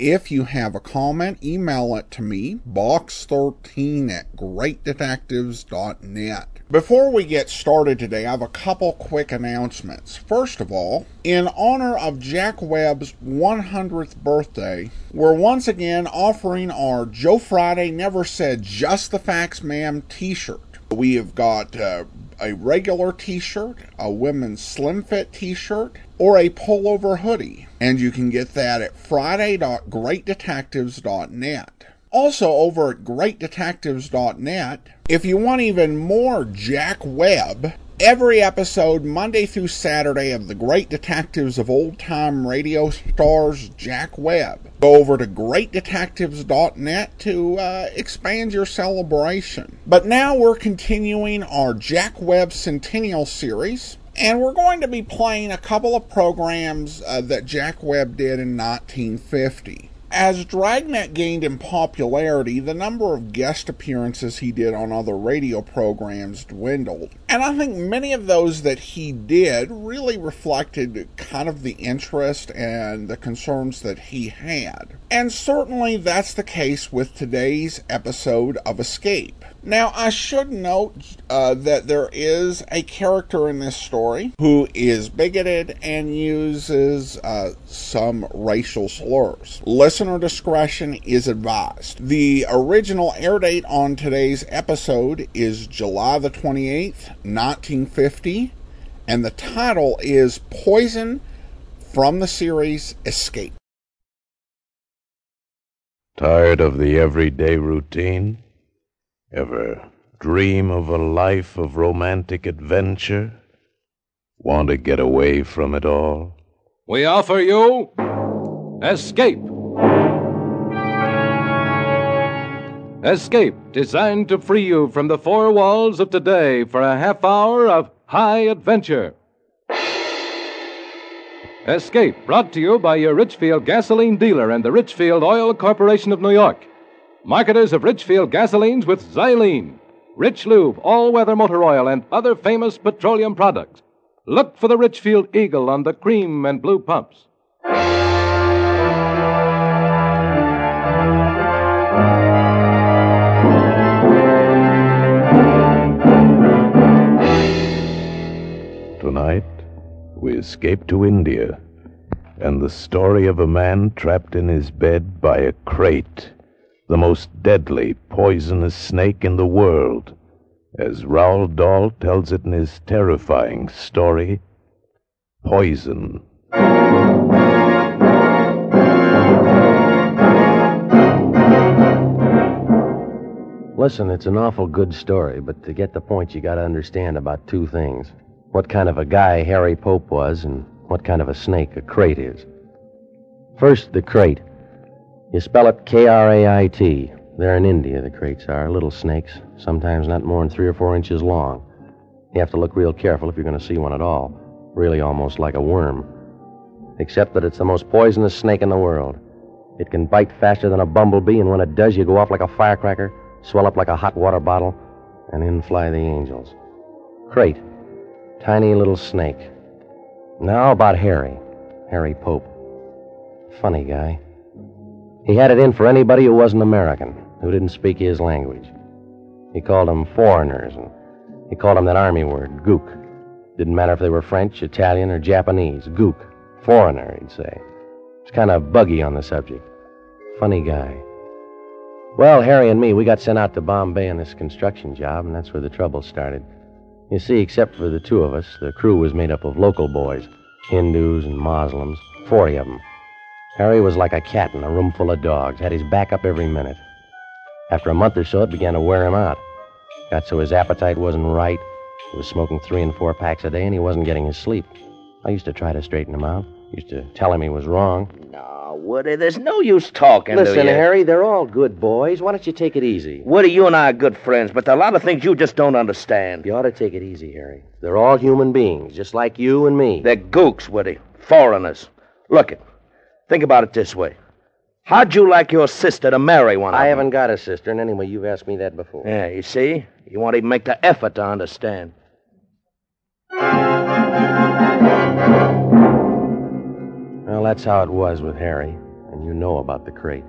If you have a comment, email it to me, box13 at greatdetectives.net. Before we get started today, I have a couple quick announcements. First of all, in honor of Jack Webb's 100th birthday, we're once again offering our Joe Friday Never Said Just the Facts Ma'am t shirt. We have got uh, a regular t shirt, a women's slim fit t shirt, or a pullover hoodie. And you can get that at friday.greatdetectives.net. Also, over at greatdetectives.net, if you want even more Jack Webb, every episode, Monday through Saturday, of the Great Detectives of Old Time Radio stars Jack Webb. Go over to greatdetectives.net to uh, expand your celebration. But now we're continuing our Jack Webb Centennial series. And we're going to be playing a couple of programs uh, that Jack Webb did in 1950. As Dragnet gained in popularity, the number of guest appearances he did on other radio programs dwindled. And I think many of those that he did really reflected kind of the interest and the concerns that he had. And certainly that's the case with today's episode of Escape. Now, I should note uh, that there is a character in this story who is bigoted and uses uh, some racial slurs. Listener discretion is advised. The original air date on today's episode is July the 28th, 1950, and the title is Poison from the series Escape. Tired of the everyday routine? Ever dream of a life of romantic adventure? Want to get away from it all? We offer you Escape. Escape, designed to free you from the four walls of today for a half hour of high adventure. Escape, brought to you by your Richfield gasoline dealer and the Richfield Oil Corporation of New York. Marketers of Richfield gasolines with Xylene, Rich Lube, all weather motor oil, and other famous petroleum products. Look for the Richfield Eagle on the cream and blue pumps. Tonight, we escape to India and the story of a man trapped in his bed by a krait, the most deadly, poisonous snake in the world, as Roald Dahl tells it in his terrifying story, Poison. Listen, it's an awful good story, but to get the point, you gotta understand about two things. What kind of a guy Harry Pope was, and what kind of a snake a krait is. First, the krait. You spell it K R A I T. They're in India, the kraits are. Little snakes, sometimes not more than three or four inches long. You have to look real careful if you're going to see one at all. Really almost like a worm. Except that it's the most poisonous snake in the world. It can bite faster than a bumblebee, and when it does, you go off like a firecracker, swell up like a hot water bottle, and in fly the angels. Krait. Tiny little snake. Now about Harry. Harry Pope. Funny guy. He had it in for anybody who wasn't American, who didn't speak his language. He called them foreigners, and he called them that army word, gook. Didn't matter if they were French, Italian, or Japanese. Gook. Foreigner, he'd say. It's kind of buggy on the subject. Funny guy. Well, Harry and me, we got sent out to Bombay on this construction job, and that's where the trouble started. You see, except for the two of us, the crew was made up of local boys Hindus and Muslims, forty of them. Harry was like a cat in a room full of dogs, had his back up every minute. After a month or so, it began to wear him out. Got so his appetite wasn't right. He was smoking three and four packs a day, and he wasn't getting his sleep. I used to try to straighten him out. Used to tell him he was wrong. No, Woody, there's no use talking to Listen, you. Harry, they're all good boys. Why don't you take it easy? Woody, you and I are good friends, but there are a lot of things you just don't understand. You ought to take it easy, Harry. They're all human beings, just like you and me. They're gooks, Woody. Foreigners. Look it. Think about it this way. How'd you like your sister to marry one of I them? haven't got a sister, and anyway, you've asked me that before. Yeah, you see? You won't even make the effort to understand. Well, that's how it was with Harry, and you know about the krait.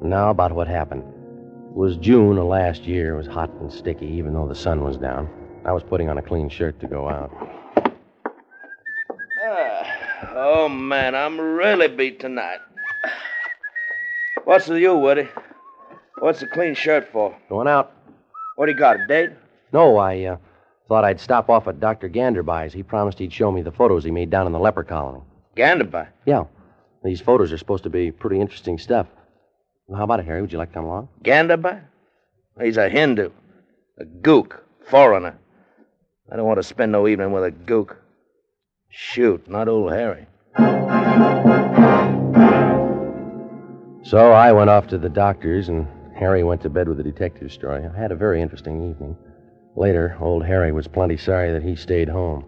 Now about what happened. It was June of last year. It was hot and sticky, even though the sun was down. I was putting on a clean shirt to go out. Oh, man, I'm really beat tonight. What's with you, Woody? What's the clean shirt for? Going out? What do you got, a date? No, I uh, thought I'd stop off at Dr. Ganderby's. He promised he'd show me the photos he made down in the leper colony. Ganderby. Yeah. These photos are supposed to be pretty interesting stuff. Well, how about it, Harry? Would you like to come along? Ganderby? He's a Hindu. A gook. Foreigner. I don't want to spend no evening with a gook. Shoot, not old Harry. So I went off to the doctor's, and Harry went to bed with the detective story. I had a very interesting evening. Later, old Harry was plenty sorry that he stayed home.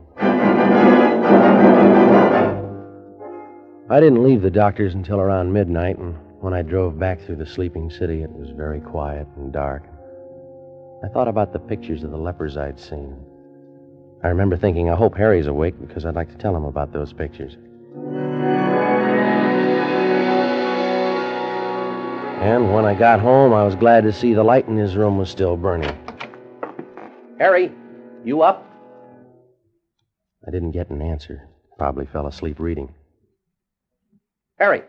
I didn't leave the doctor's until around midnight, and when I drove back through the sleeping city, it was very quiet and dark. I thought about the pictures of the lepers I'd seen. I remember thinking, I hope Harry's awake because I'd like to tell him about those pictures. And when I got home, I was glad to see the light in his room was still burning. Harry, you up? I didn't get an answer. Probably fell asleep reading. Harry,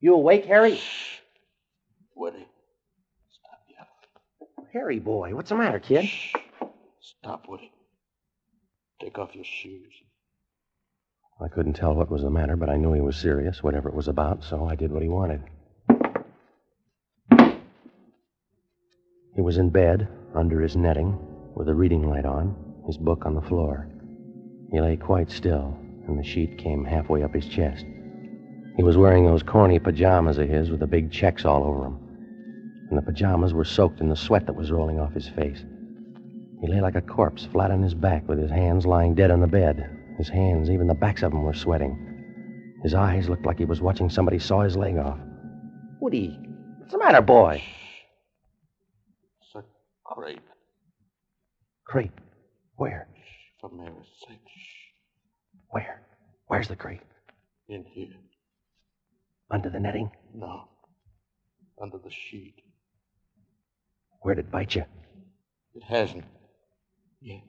you awake, Harry? Woody, stop you. Harry, boy, what's the matter, kid? stop, Woody. Take off your shoes. I couldn't tell what was the matter, but I knew he was serious, whatever it was about, so I did what he wanted. He was in bed, under his netting, with a reading light on, his book on the floor. He lay quite still, and the sheet came halfway up his chest. He was wearing those corny pajamas of his with the big checks all over them, and the pajamas were soaked in the sweat that was rolling off his face. He lay like a corpse, flat on his back, with his hands lying dead on the bed. His hands, even the backs of them, were sweating. His eyes looked like he was watching somebody saw his leg off. Woody, what's the matter, boy? It's a krait, Krait. Where? for Mary's sake. Where? Where's the krait? In here. Under the netting? No. Under the sheet. Where'd it bite you? It hasn't. Yet.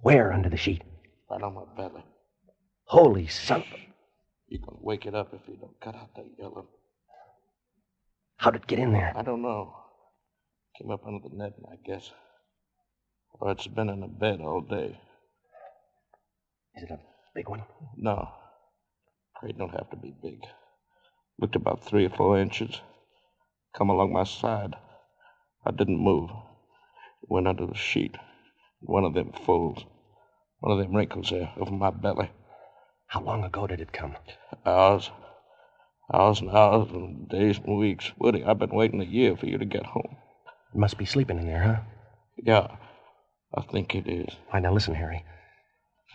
Where under the sheet? Right on my belly. Holy son. of a- You can wake it up if you don't cut out that yellow. How'd it get in there? I don't know. Came up under the netting, I guess. Or it's been in the bed all day. Is it a big one? No. Krait don't have to be big. Looked about three or four inches. Come along my side. I didn't move. It went under the sheet. One of them folds. One of them wrinkles uh, there over my belly. How long ago did it come? Hours. Hours and hours and days and weeks. Woody, I've been waiting a year for you to get home. It must be sleeping in there, huh? Yeah, I think it is. All right, now listen, Harry.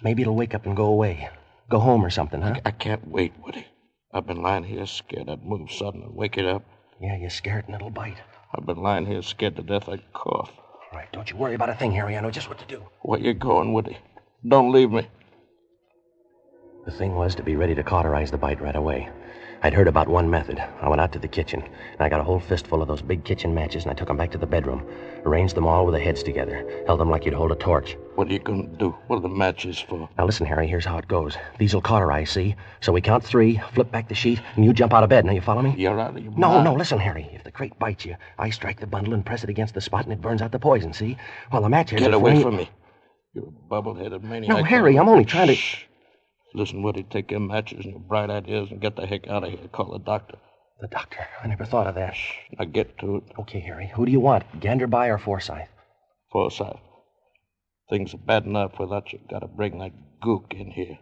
Maybe it'll wake up and go away. Go home or something, huh? I can't wait, Woody. I've been lying here scared I'd move sudden and wake it up. Yeah, you're scared and it'll bite. I've been lying here scared to death I'd cough. All right, don't you worry about a thing, Harry. I know just what to do. Where you going, Woody? Don't leave me. The thing was to be ready to cauterize the bite right away. I'd heard about one method. I went out to the kitchen, and I got a whole fistful of those big kitchen matches, and I took them back to the bedroom, arranged them all with the heads together, held them like you'd hold a torch. What are you going to do? What are the matches for? Now listen, Harry, here's how it goes. These'll cauterize, see? So we count three, flip back the sheet, and you jump out of bed. Now you follow me? You're out of your No, mind. no, listen, Harry. If the krait bites you, I strike the bundle and press it against the spot, and it burns out the poison, see? While the matches Get away from me. You're a bubble-headed maniac. No, Harry, I'm only trying to. Shh. Listen, Woody, take your matches and your bright ideas and get the heck out of here. Call the doctor. The doctor. I never thought of that. Now get to it. Okay, Harry. Who do you want? Ganderby or Forsyth? Forsyth. Things are bad enough without you. Gotta bring that gook in here.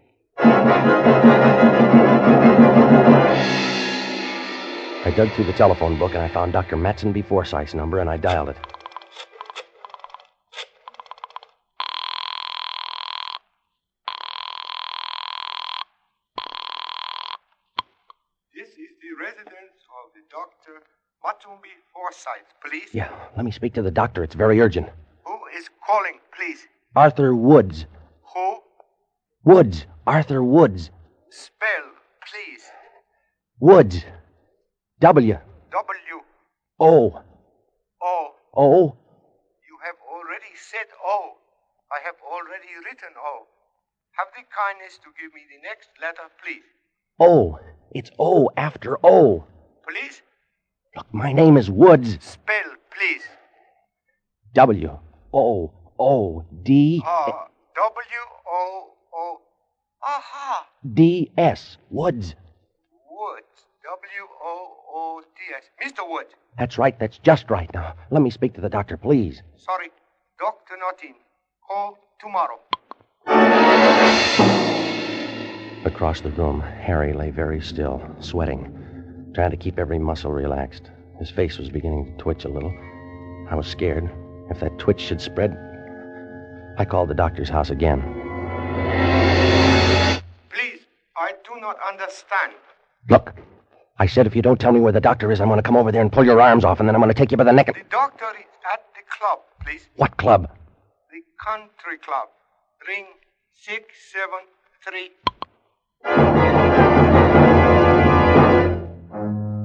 I dug through the telephone book and I found Dr. Matson B. Forsyth's number and I dialed it. This is the residence of the Dr. Matumbi Forsyth, please. Yeah, let me speak to the doctor. It's very urgent. Who is calling, please? Arthur Woods. Who? Woods. Arthur Woods. Spell, please. Woods. W. W O. O. O. You have already said O. I have already written O. Have the kindness to give me the next letter, please. O. It's O after O. Please? Look, my name is Woods. Spell, please. W. O. O. D. Uh, W O O. Aha! D. S. Woods. Woods. W O O D S. Mr. Woods. That's right. That's just right. Now, let me speak to the doctor, please. Sorry, doctor not in. Call tomorrow. Across the room, Harry lay very still, sweating, trying to keep every muscle relaxed. His face was beginning to twitch a little. I was scared. If that twitch should spread. I called the doctor's house again. Please, I do not understand. Look, I said if you don't tell me where the doctor is, I'm going to come over there and pull your arms off, and then I'm going to take you by the neck and. The doctor is at the club, please. What club? The country club. Ring six seven three.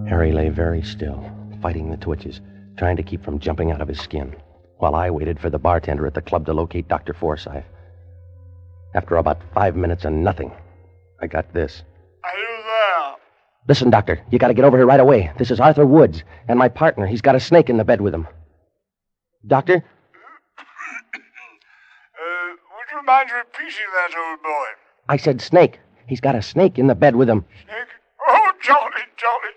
Harry lay very still, fighting the twitches, trying to keep from jumping out of his skin, while I waited for the bartender at the club to locate Dr. Forsyth. After about five minutes and nothing, I got this. Are you there? Listen, Doctor, you got to get over here right away. This is Arthur Woods, and my partner. He's got a snake in the bed with him. Doctor? Uh, would you mind repeating that, old boy? I said snake. He's got a snake in the bed with him. Snake? Oh, jolly, jolly.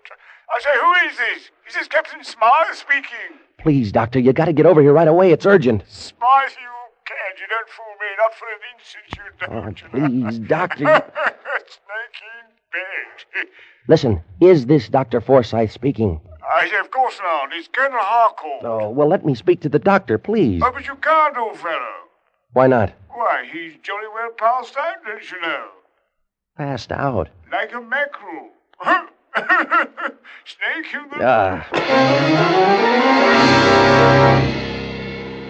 I say, who is this? Is this Captain Smythe speaking? Please, Doctor, you got to get over here right away. It's urgent. Smythe, you can't. You don't fool me. Not for an instant, you don't. Oh, please, Doctor. Snake in bed. Listen, is this Dr. Forsyth speaking? I say, of course not. It's Colonel Harcourt. Oh, well, let me speak to the doctor, please. Oh, but you can't, old fellow. Why not? Why, he's jolly well passed out, don't you know? Passed out. Like a mackerel. Snake in the... Ah.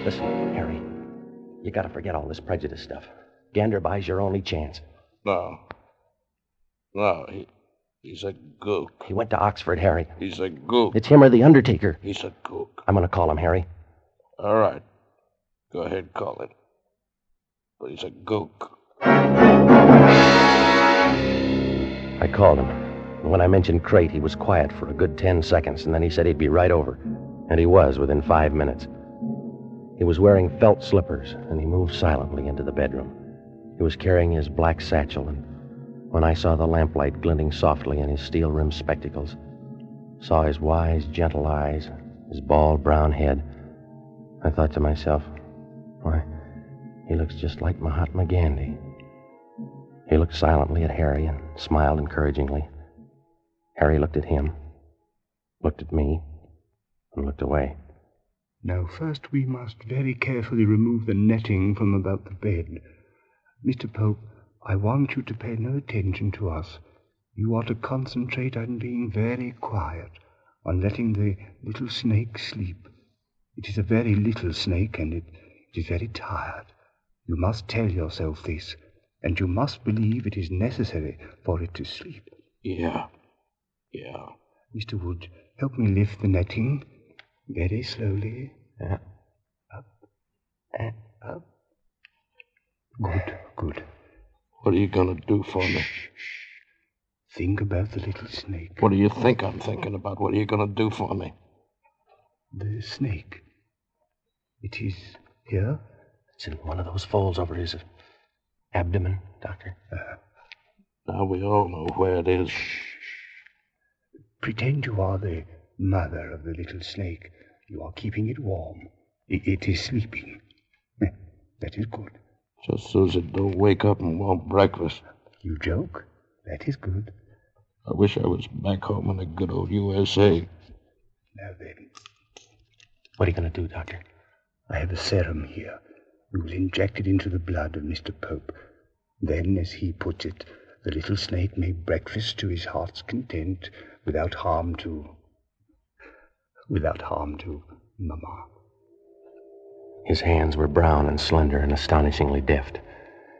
Listen, Harry, you gotta forget all this prejudice stuff. Ganderby's your only chance. No. No, he, he's a gook. He went to Oxford, Harry. He's a gook. It's him or the Undertaker. He's a gook. I'm gonna call him, Harry. All right. Go ahead, call it. But he's a gook. I called him. And when I mentioned krait, he was quiet for a good ten seconds, and then he said he'd be right over. And he was within five minutes. He was wearing felt slippers, and he moved silently into the bedroom. He was carrying his black satchel, and when I saw the lamplight glinting softly in his steel rimmed spectacles, saw his wise, gentle eyes, his bald brown head, I thought to myself, why, he looks just like Mahatma Gandhi. He looked silently at Harry and smiled encouragingly. Harry looked at him, looked at me, and looked away. Now, first we must very carefully remove the netting from about the bed. Mr. Pope, I want you to pay no attention to us. You are to concentrate on being very quiet, on letting the little snake sleep. It is a very little snake, and it, it is very tired. You must tell yourself this, and you must believe it is necessary for it to sleep. Yeah. Yeah. Mr. Wood, help me lift the netting very slowly. Yeah. Up and up. Good, good. What are you going to do for me? Think about the little snake. What do you think I'm thinking about? What are you going to do for me? The snake. It is here? It's in one of those folds over his abdomen, Doctor. Now we all know where it is. Pretend you are the mother of the little snake. You are keeping it warm. I- it is sleeping. Eh, That is good. Just Susie don't wake up and want breakfast. You joke? That is good. I wish I was back home in the good old USA. Now then, What are you going to do, Doctor? I have a serum here. We will inject it into the blood of Mr. Pope. Then, as he puts it, the little snake may breakfast to his heart's content without harm to. without harm to Mamma. His hands were brown and slender and astonishingly deft.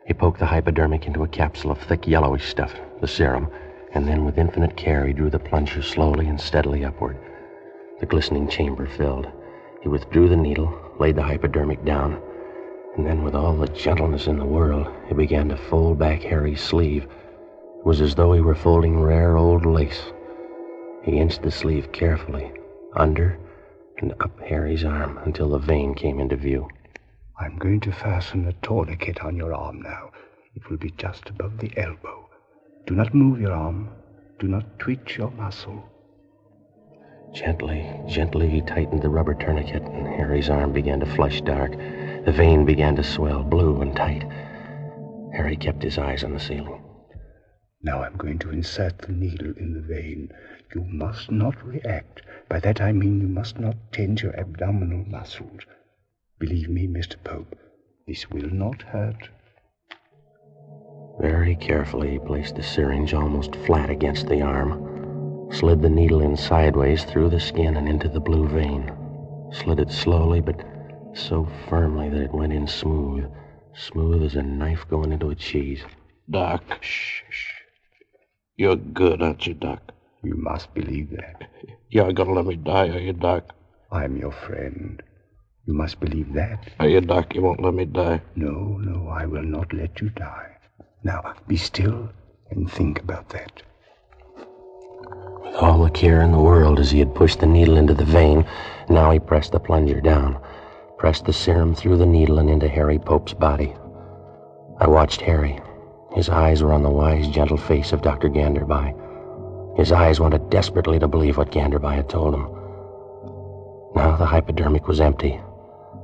He poked the hypodermic into a capsule of thick yellowish stuff, the serum, and then with infinite care he drew the plunger slowly and steadily upward. The glistening chamber filled. He withdrew the needle, laid the hypodermic down, and then with all the gentleness in the world, he began to fold back Harry's sleeve. It was as though he were folding rare old lace. He inched the sleeve carefully, under and up Harry's arm until the vein came into view. I'm going to fasten a tourniquet on your arm now. It will be just above the elbow. Do not move your arm. Do not twitch your muscle. Gently, gently he tightened the rubber tourniquet, and Harry's arm began to flush dark. The vein began to swell, blue and tight. Harry kept his eyes on the ceiling. Now I'm going to insert the needle in the vein. You must not react. By that I mean you must not tense your abdominal muscles. Believe me, Mr. Pope, this will not hurt. Very carefully, he placed the syringe almost flat against the arm, slid the needle in sideways through the skin and into the blue vein, slid it slowly but so firmly that it went in smooth, smooth as a knife going into a cheese. Doc. Shh, shh. You're good, aren't you, Doc? You must believe that. You aren't gonna let me die, are you, Doc? I'm your friend. You must believe that. Are you, Doc? You won't let me die. No, no, I will not let you die. Now, be still and think about that. With all the care in the world as he had pushed the needle into the vein, now he pressed the plunger down, pressed the serum through the needle and into Harry Pope's body. I watched Harry. His eyes were on the wise, gentle face of Dr. Ganderby. His eyes wanted desperately to believe what Ganderby had told him. Now the hypodermic was empty,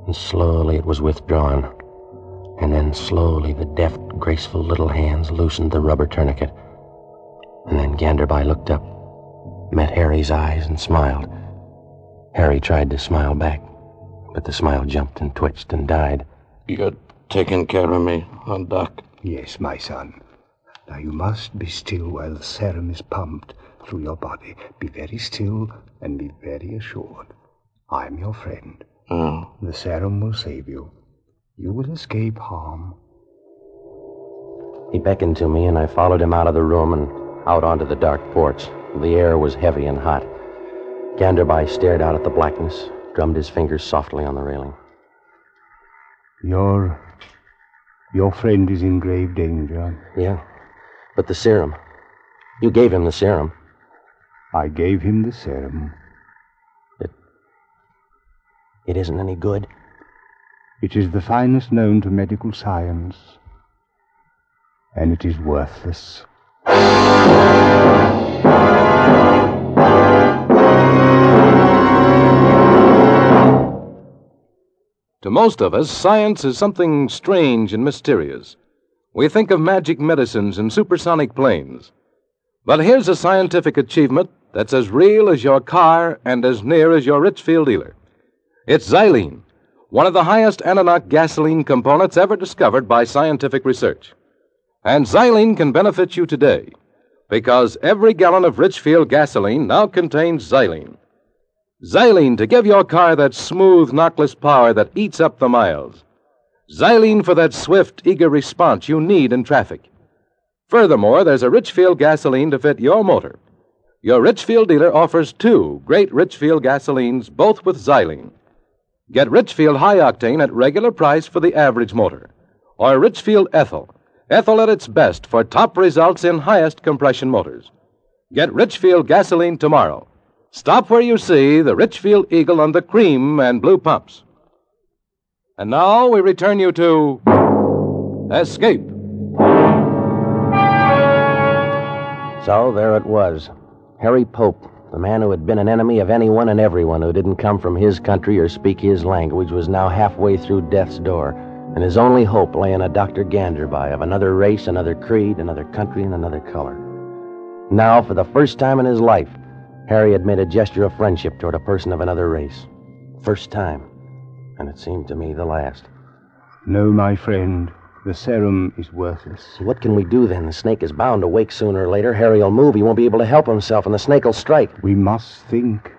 and slowly it was withdrawn. And then slowly the deft, graceful little hands loosened the rubber tourniquet. And then Ganderby looked up, met Harry's eyes, and smiled. Harry tried to smile back, but the smile jumped and twitched and died. You're taking care of me, huh, Doc? Yes, my son. Now you must be still while the serum is pumped through your body. Be very still and be very assured. I'm your friend. Oh. The serum will save you. You will escape harm. He beckoned to me, and I followed him out of the room and out onto the dark porch. The air was heavy and hot. Ganderby stared out at the blackness, drummed his fingers softly on the railing. Your. your friend is in grave danger. Yeah, but the serum. You gave him the serum. I gave him the serum. It. It isn't any good. It is the finest known to medical science, and it is worthless. To most of us, science is something strange and mysterious. We think of magic medicines and supersonic planes. But here's a scientific achievement that's as real as your car and as near as your Richfield dealer. It's xylene, one of the highest antiknock gasoline components ever discovered by scientific research. And xylene can benefit you today because every gallon of Richfield gasoline now contains xylene. Xylene to give your car that smooth, knockless power that eats up the miles. Xylene for that swift, eager response you need in traffic. Furthermore, there's a Richfield gasoline to fit your motor. Your Richfield dealer offers two great Richfield gasolines, both with xylene. Get Richfield High Octane at regular price for the average motor, or Richfield Ethyl, ethyl at its best for top results in highest compression motors. Get Richfield gasoline tomorrow. Stop where you see the Richfield Eagle on the cream and blue pumps. And now we return you to Escape. So there it was. Harry Pope, the man who had been an enemy of anyone and everyone who didn't come from his country or speak his language, was now halfway through death's door, And his only hope lay in a Dr. Ganderby of another race, another creed, another country, and another color. Now, for the first time in his life, Harry had made a gesture of friendship toward a person of another race. First time. And it seemed to me the last. No, my friend. The serum is worthless. What can we do then? The snake is bound to wake sooner or later. Harry'll move. He won't be able to help himself, and the snake will strike. We must think.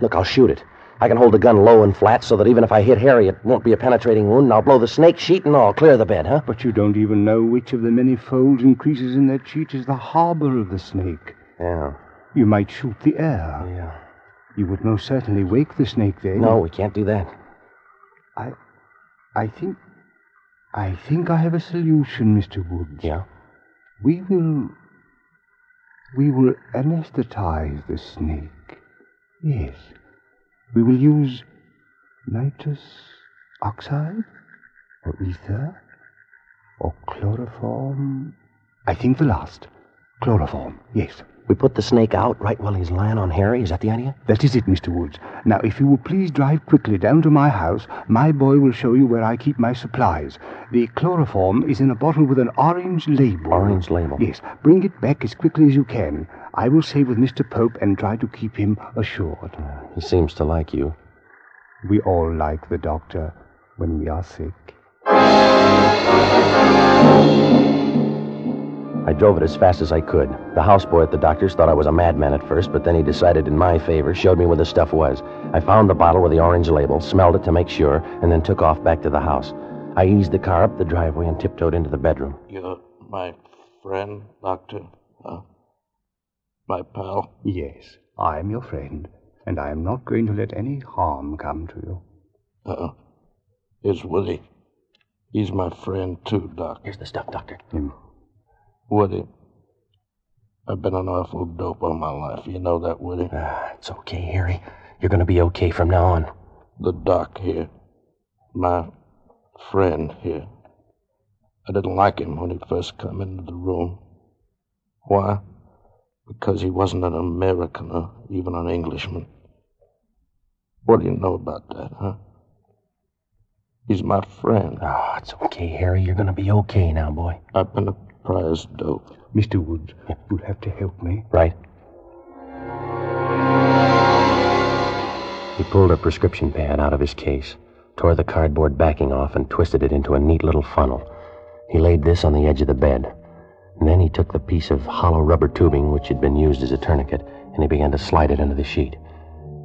Look, I'll shoot it. I can hold the gun low and flat so that even if I hit Harry, it won't be a penetrating wound, and I'll blow the snake sheet and all, clear the bed, huh? But you don't even know which of the many folds and creases in that sheet is the harbor of the snake. Yeah. You might shoot the air. Yeah. You would most certainly wake the snake then. No, we can't do that. I. I think. I think I have a solution, Mr. Woods. Yeah? We will. We will anesthetize the snake. Yes. We will use nitrous oxide, or ether, or chloroform. I think the last. Chloroform, yes. We put the snake out right while he's lying on Harry? Is that the idea? That is it, Mr. Woods. Now, if you will please drive quickly down to my house, my boy will show you where I keep my supplies. The chloroform is in a bottle with an orange label. Orange label? Yes. Bring it back as quickly as you can. I will say with Mr. Pope and try to keep him assured. He seems to like you. We all like the doctor when we are sick. I drove it as fast as I could. The houseboy at the doctor's thought I was a madman at first, but then he decided in my favor, showed me where the stuff was. I found the bottle with the orange label, smelled it to make sure, and then took off back to the house. I eased the car up the driveway and tiptoed into the bedroom. You're my friend, Doctor? Huh? My pal? Yes, I am your friend, and I am not going to let any harm come to you. Uh-uh. Here's Woody. He's my friend, too, Doc. Here's the stuff, Doctor. Him. Woody. I've been an awful dope all my life. You know that, Woody? Ah, it's okay, Harry. You're going to be okay from now on. The doc here. My friend here. I didn't like him when he first come into the room. Why? Because he wasn't an American or even an Englishman. What do you know about that, huh? He's my friend. Ah, it's okay, Harry. You're going to be okay now, boy. I've been a prize dope. Mr. Woods, you'll have to help me. Right. He pulled a prescription pad out of his case, tore the cardboard backing off, and twisted it into a neat little funnel. He laid this on the edge of the bed. And then he took the piece of hollow rubber tubing which had been used as a tourniquet, and he began to slide it under the sheet.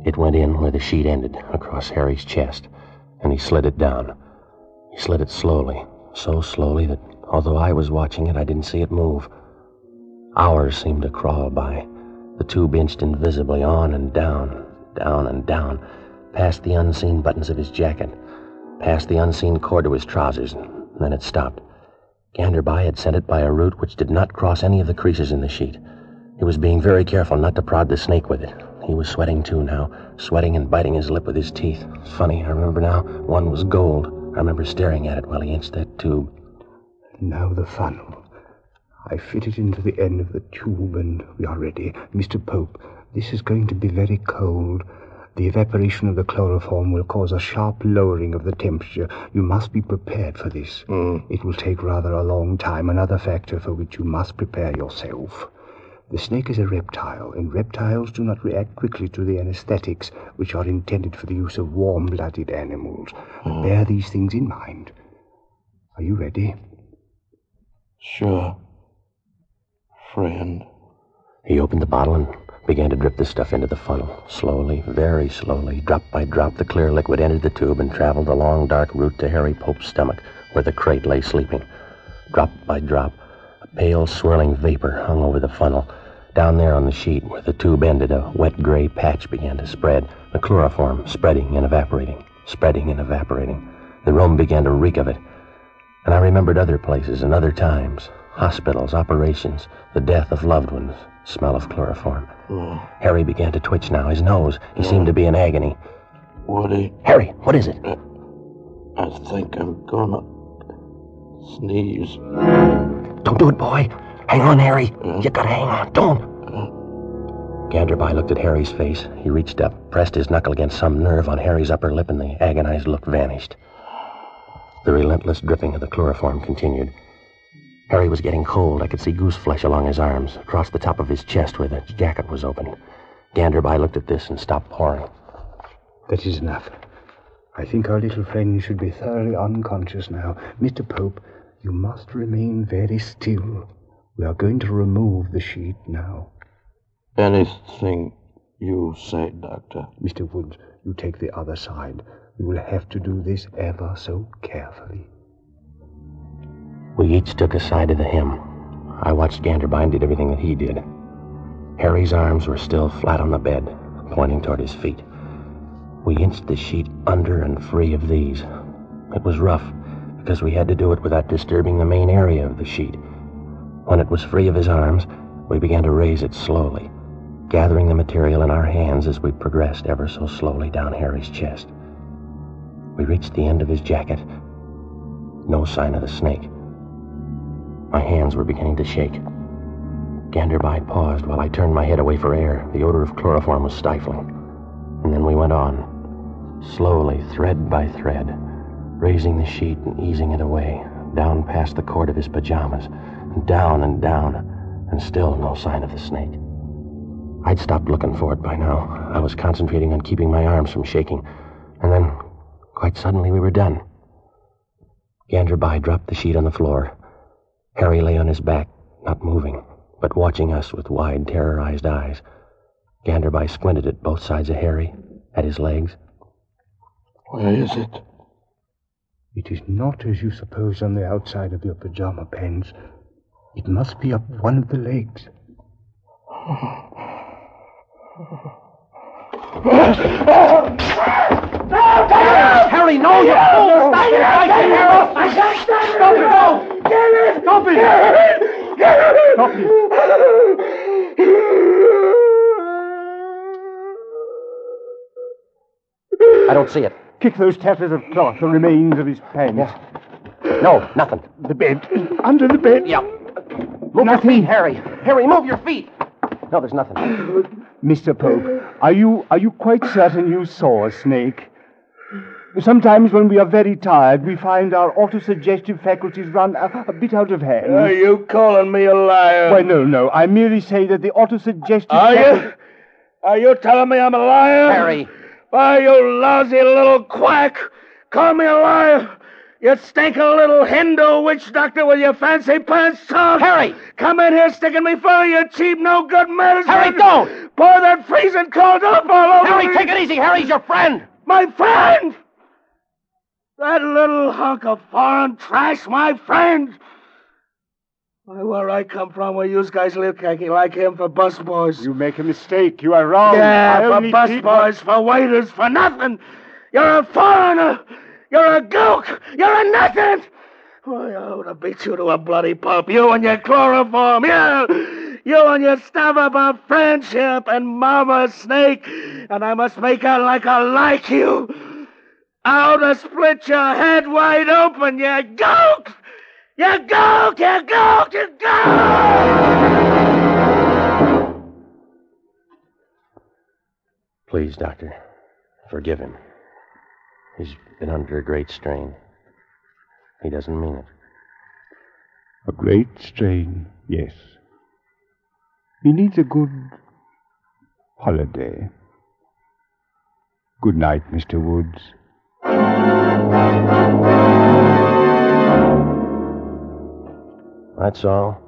It went in where the sheet ended, across Harry's chest, and he slid it down. He slid it slowly, so slowly that although I was watching it, I didn't see it move. Hours seemed to crawl by. The tube inched invisibly on and down, down and down, past the unseen buttons of his jacket, past the unseen cord to his trousers, then it stopped. Ganderby had sent it by a route which did not cross any of the creases in the sheet. He was being very careful not to prod the snake with it. He was sweating too now, sweating and biting his lip with his teeth. Funny, I remember now, one was gold. I remember staring at it while he inched that tube. Now the funnel. I fit it into the end of the tube and we are ready. Mr. Pope, this is going to be very cold. The evaporation of the chloroform will cause a sharp lowering of the temperature. You must be prepared for this. Mm. It will take rather a long time, another factor for which you must prepare yourself. The snake is a reptile, and reptiles do not react quickly to the anesthetics which are intended for the use of warm blooded animals. Mm. Bear these things in mind. Are you ready? Sure. Friend. He opened the bottle and began to drip the stuff into the funnel. Slowly, very slowly, drop by drop, the clear liquid entered the tube and traveled the long, dark route to Harry Pope's stomach, where the krait lay sleeping. Drop by drop, a pale, swirling vapor hung over the funnel. Down there on the sheet, where the tube ended, a wet gray patch began to spread, the chloroform spreading and evaporating, spreading and evaporating. The room began to reek of it. And I remembered other places and other times hospitals, operations, the death of loved ones, smell of chloroform. Hmm. Harry began to twitch now, his nose. He seemed to be in agony. Woody, Harry, what is it? Uh, I think I'm gonna sneeze. Don't do it, boy. Hang on, Harry. You gotta hang on. Don't. Uh. Ganderby looked at Harry's face. He reached up, pressed his knuckle against some nerve on Harry's upper lip, and the agonized look vanished. The relentless dripping of the chloroform continued. Harry was getting cold. I could see goose flesh along his arms, across the top of his chest where the jacket was open. Ganderby looked at this and stopped pouring. That is enough. I think our little friend should be thoroughly unconscious now. Mr. Pope, you must remain very still. We are going to remove the sheet now. Anything you say, Doctor. Mr. Woods, you take the other side. We will have to do this ever so carefully. We each took a side of the hymn. I watched Ganderby and did everything that he did. Harry's arms were still flat on the bed, pointing toward his feet. We inched the sheet under and free of these. It was rough, because we had to do it without disturbing the main area of the sheet. When it was free of his arms, we began to raise it slowly, gathering the material in our hands as we progressed ever so slowly down Harry's chest. We reached the end of his jacket. No sign of the snake. My hands were beginning to shake. Ganderby paused while I turned my head away for air. The odor of chloroform was stifling. And then we went on, slowly, thread by thread, raising the sheet and easing it away, down past the cord of his pajamas, and down and down, and still no sign of the snake. I'd stopped looking for it by now. I was concentrating on keeping my arms from shaking. And then, quite suddenly, we were done. Ganderby dropped the sheet on the floor. Harry lay on his back, not moving, but watching us with wide, terrorized eyes. Ganderby squinted at both sides of Harry, at his legs. Where is it? It is not as you suppose on the outside of your pajama pants. It must be up one of the legs. Harry, no, you fool! Stop it! I can't hear us! I can't stand it! Stop it! No! Get it! Stop it! Get! Stop it! I don't see it. Kick those tatters of cloth, the remains of his pants. No, nothing. The bed. Under the bed. Yeah. Move your feet, Harry. Harry, move your feet. No, there's nothing. Mr. Pope, are you are you quite certain you saw a snake? Sometimes when we are very tired, we find our autosuggestive faculties run a, a bit out of hand. Are you calling me a liar? Why, no, no. I merely say that the autosuggestive Are faculties... you? Are you telling me I'm a liar? Harry. Why, you lousy little quack! Call me a liar! You stinking little Hindu witch doctor with your fancy pants tongue! Harry! Come in here sticking me full of your cheap, no good medicine! Harry, don't! Pour that freezing cold up all over Harry, me! take it easy. Harry's your friend. My friend! That little hunk of foreign trash, my friend! Why, where I come from, where use guys live khaki like him for busboys. You make a mistake. You are wrong. I Yeah, for only bus treat- boys, for waiters, for nothing. You're a foreigner. You're a gook. You're a nothing. Why, I ought to beat you to a bloody pulp. You and your chloroform. You, you and your stuff about friendship and Mama Snake. And I must make out like I like you. I ought to split your head wide open, you gook. You gook, you gook, you gook. Please, Doctor, forgive him. He's been under a great strain. He doesn't mean it. A great strain, yes. He needs a good holiday. Good night, Mr. Woods. That's all.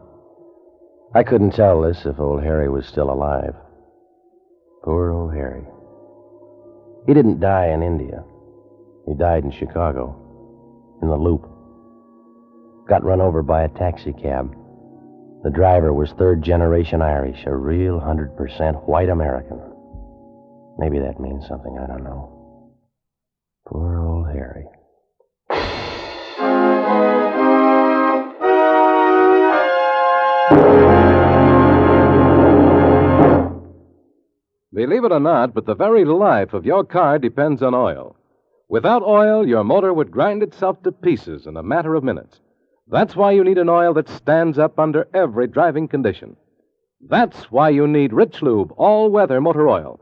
I couldn't tell this if old Harry was still alive. Poor old Harry. He didn't die in India. He died in Chicago, in the loop. Got run over by a taxi cab. The driver was third generation Irish, a real 100% white American. Maybe that means something, I don't know. Poor old Harry. Believe it or not, but the very life of your car depends on oil. Without oil, your motor would grind itself to pieces in a matter of minutes. That's why you need an oil that stands up under every driving condition. That's why you need Rich Lube all weather motor oil.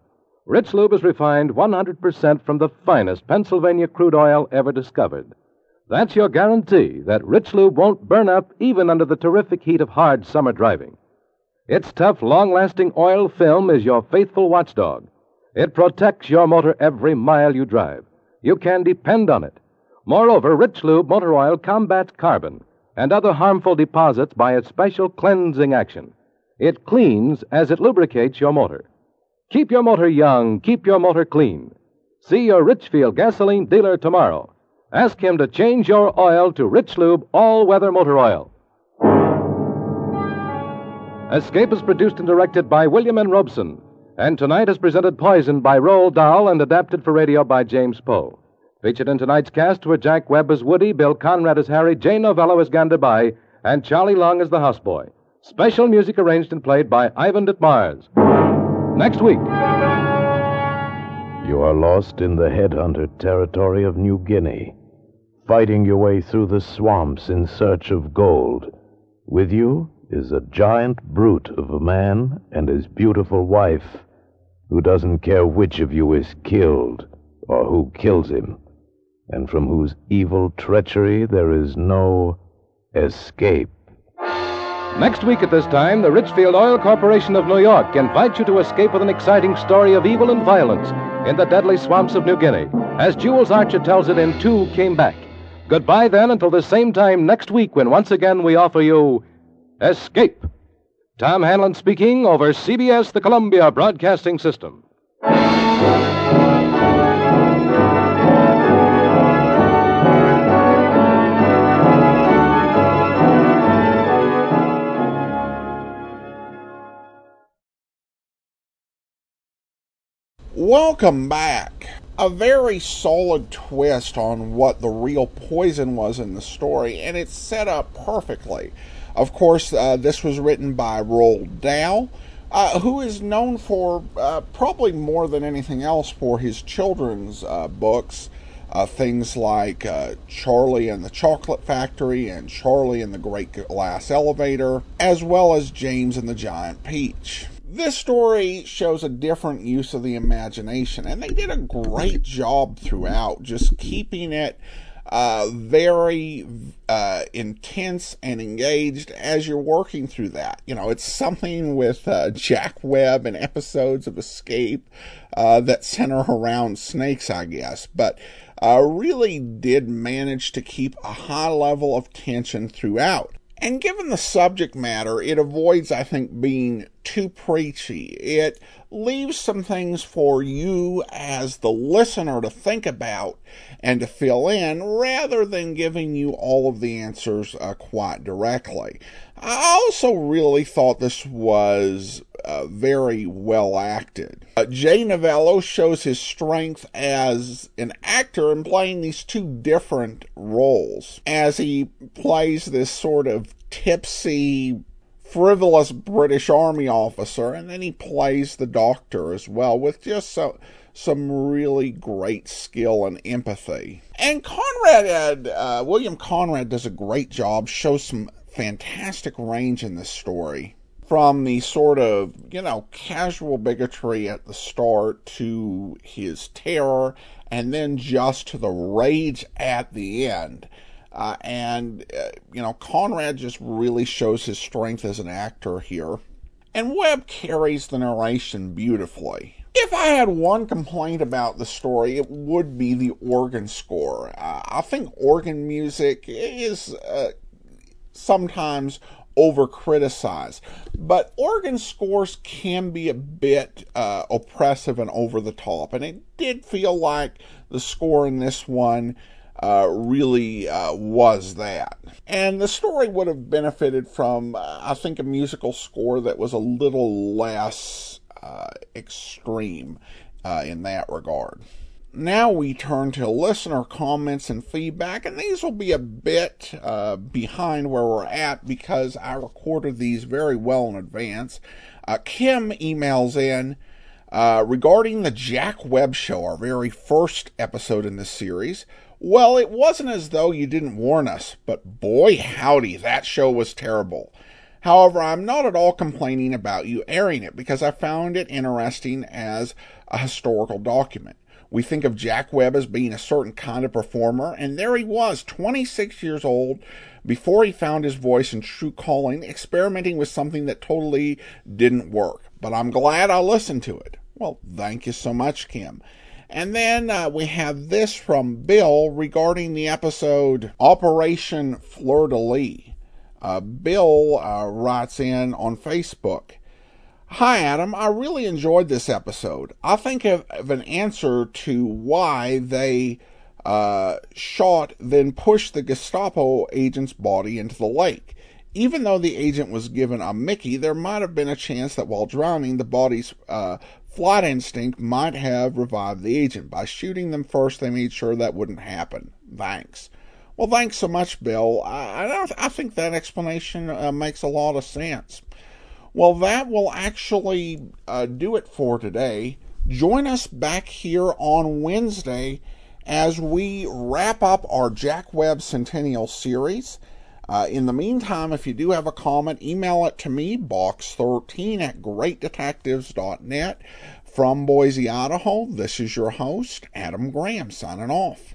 Rich Lube is refined 100% from the finest Pennsylvania crude oil ever discovered. That's your guarantee that Rich Lube won't burn up even under the terrific heat of hard summer driving. Its tough, long lasting oil film is your faithful watchdog. It protects your motor every mile you drive. You can depend on it. Moreover, Rich Lube motor oil combats carbon and other harmful deposits by its special cleansing action. It cleans as it lubricates your motor. Keep your motor young, keep your motor clean. See your Richfield gasoline dealer tomorrow. Ask him to change your oil to Rich Lube all weather motor oil. Escape is produced and directed by William N. Robson, and tonight is presented Poison by Roald Dahl and adapted for radio by James Poe. Featured in tonight's cast were Jack Webb as Woody, Bill Conrad as Harry, Jay Novello as Ganderbai, and Charlie Long as the houseboy. Special music arranged and played by Ivan Ditmars. Next week. You are lost in the headhunter territory of New Guinea, fighting your way through the swamps in search of gold. With you is a giant brute of a man and his beautiful wife, who doesn't care which of you is killed or who kills him, and from whose evil treachery there is no escape. Next week at this time, the Richfield Oil Corporation of New York invites you to escape with an exciting story of evil and violence in the deadly swamps of New Guinea, as Jules Archer tells it in Two Came Back. Goodbye then until the same time next week when once again we offer you Escape. Tom Hanlon speaking over CBS, the Columbia Broadcasting System. Welcome back. A very solid twist on what the real poison was in the story, and it's set up perfectly. Of course, uh, this was written by Roald Dahl, uh, who is known for uh, probably more than anything else for his children's uh, books. Uh, things like uh, Charlie and the Chocolate Factory and Charlie and the Great Glass Elevator, as well as James and the Giant Peach this story shows a different use of the imagination, and they did a great job throughout, just keeping it uh, very uh, intense and engaged as you're working through that. You know, it's something with uh, Jack Webb and episodes of Escape uh, that center around snakes, I guess, but uh, really did manage to keep a high level of tension throughout. And given the subject matter, it avoids, I think, being too preachy. It leaves some things for you as the listener to think about and to fill in rather than giving you all of the answers uh, quite directly. I also really thought this was uh, very well acted. Uh, Jay Novello shows his strength as an actor in playing these two different roles as he plays this sort of tipsy, frivolous British Army officer, and then he plays the doctor as well with just so, some really great skill and empathy. And Conrad, uh, William Conrad does a great job, shows some fantastic range in this story. From the sort of, you know, casual bigotry at the start to his terror, and then just to the rage at the end. Uh, and, uh, you know, Conrad just really shows his strength as an actor here. And Webb carries the narration beautifully. If I had one complaint about the story, it would be the organ score. Uh, I think organ music is uh, sometimes over criticized, but organ scores can be a bit uh, oppressive and over the top, and it did feel like the score in this one uh, really uh, was that. And the story would have benefited from, uh, I think, a musical score that was a little less uh, extreme uh, in that regard. Now we turn to listener comments and feedback, and these will be a bit uh, behind where we're at because I recorded these very well in advance. Kim emails in. Uh, regarding the Jack Webb show, our very first episode in this series, well, it wasn't as though you didn't warn us, but boy howdy, that show was terrible. However, I'm not at all complaining about you airing it because I found it interesting as a historical document. We think of Jack Webb as being a certain kind of performer, and there he was, 26 years old, before he found his voice and true calling, experimenting with something that totally didn't work. But I'm glad I listened to it. Well, thank you so much, Kim. And then uh, we have this from Bill regarding the episode Operation Fleur de Lis. Uh, Bill uh, writes in on Facebook. Hi, Adam. I really enjoyed this episode. I think of, of an answer to why they uh, shot, then pushed the Gestapo agent's body into the lake. Even though the agent was given a Mickey, there might have been a chance that while drowning, the body's uh, flight instinct might have revived the agent. By shooting them first, they made sure that wouldn't happen. Thanks. Well, thanks so much, Bill. I, I, I think that explanation uh, makes a lot of sense. Well, that will actually uh, do it for today. Join us back here on Wednesday as we wrap up our Jack Webb Centennial series. Uh, in the meantime, if you do have a comment, email it to me, box13 at greatdetectives.net. From Boise, Idaho, this is your host, Adam Graham, signing off.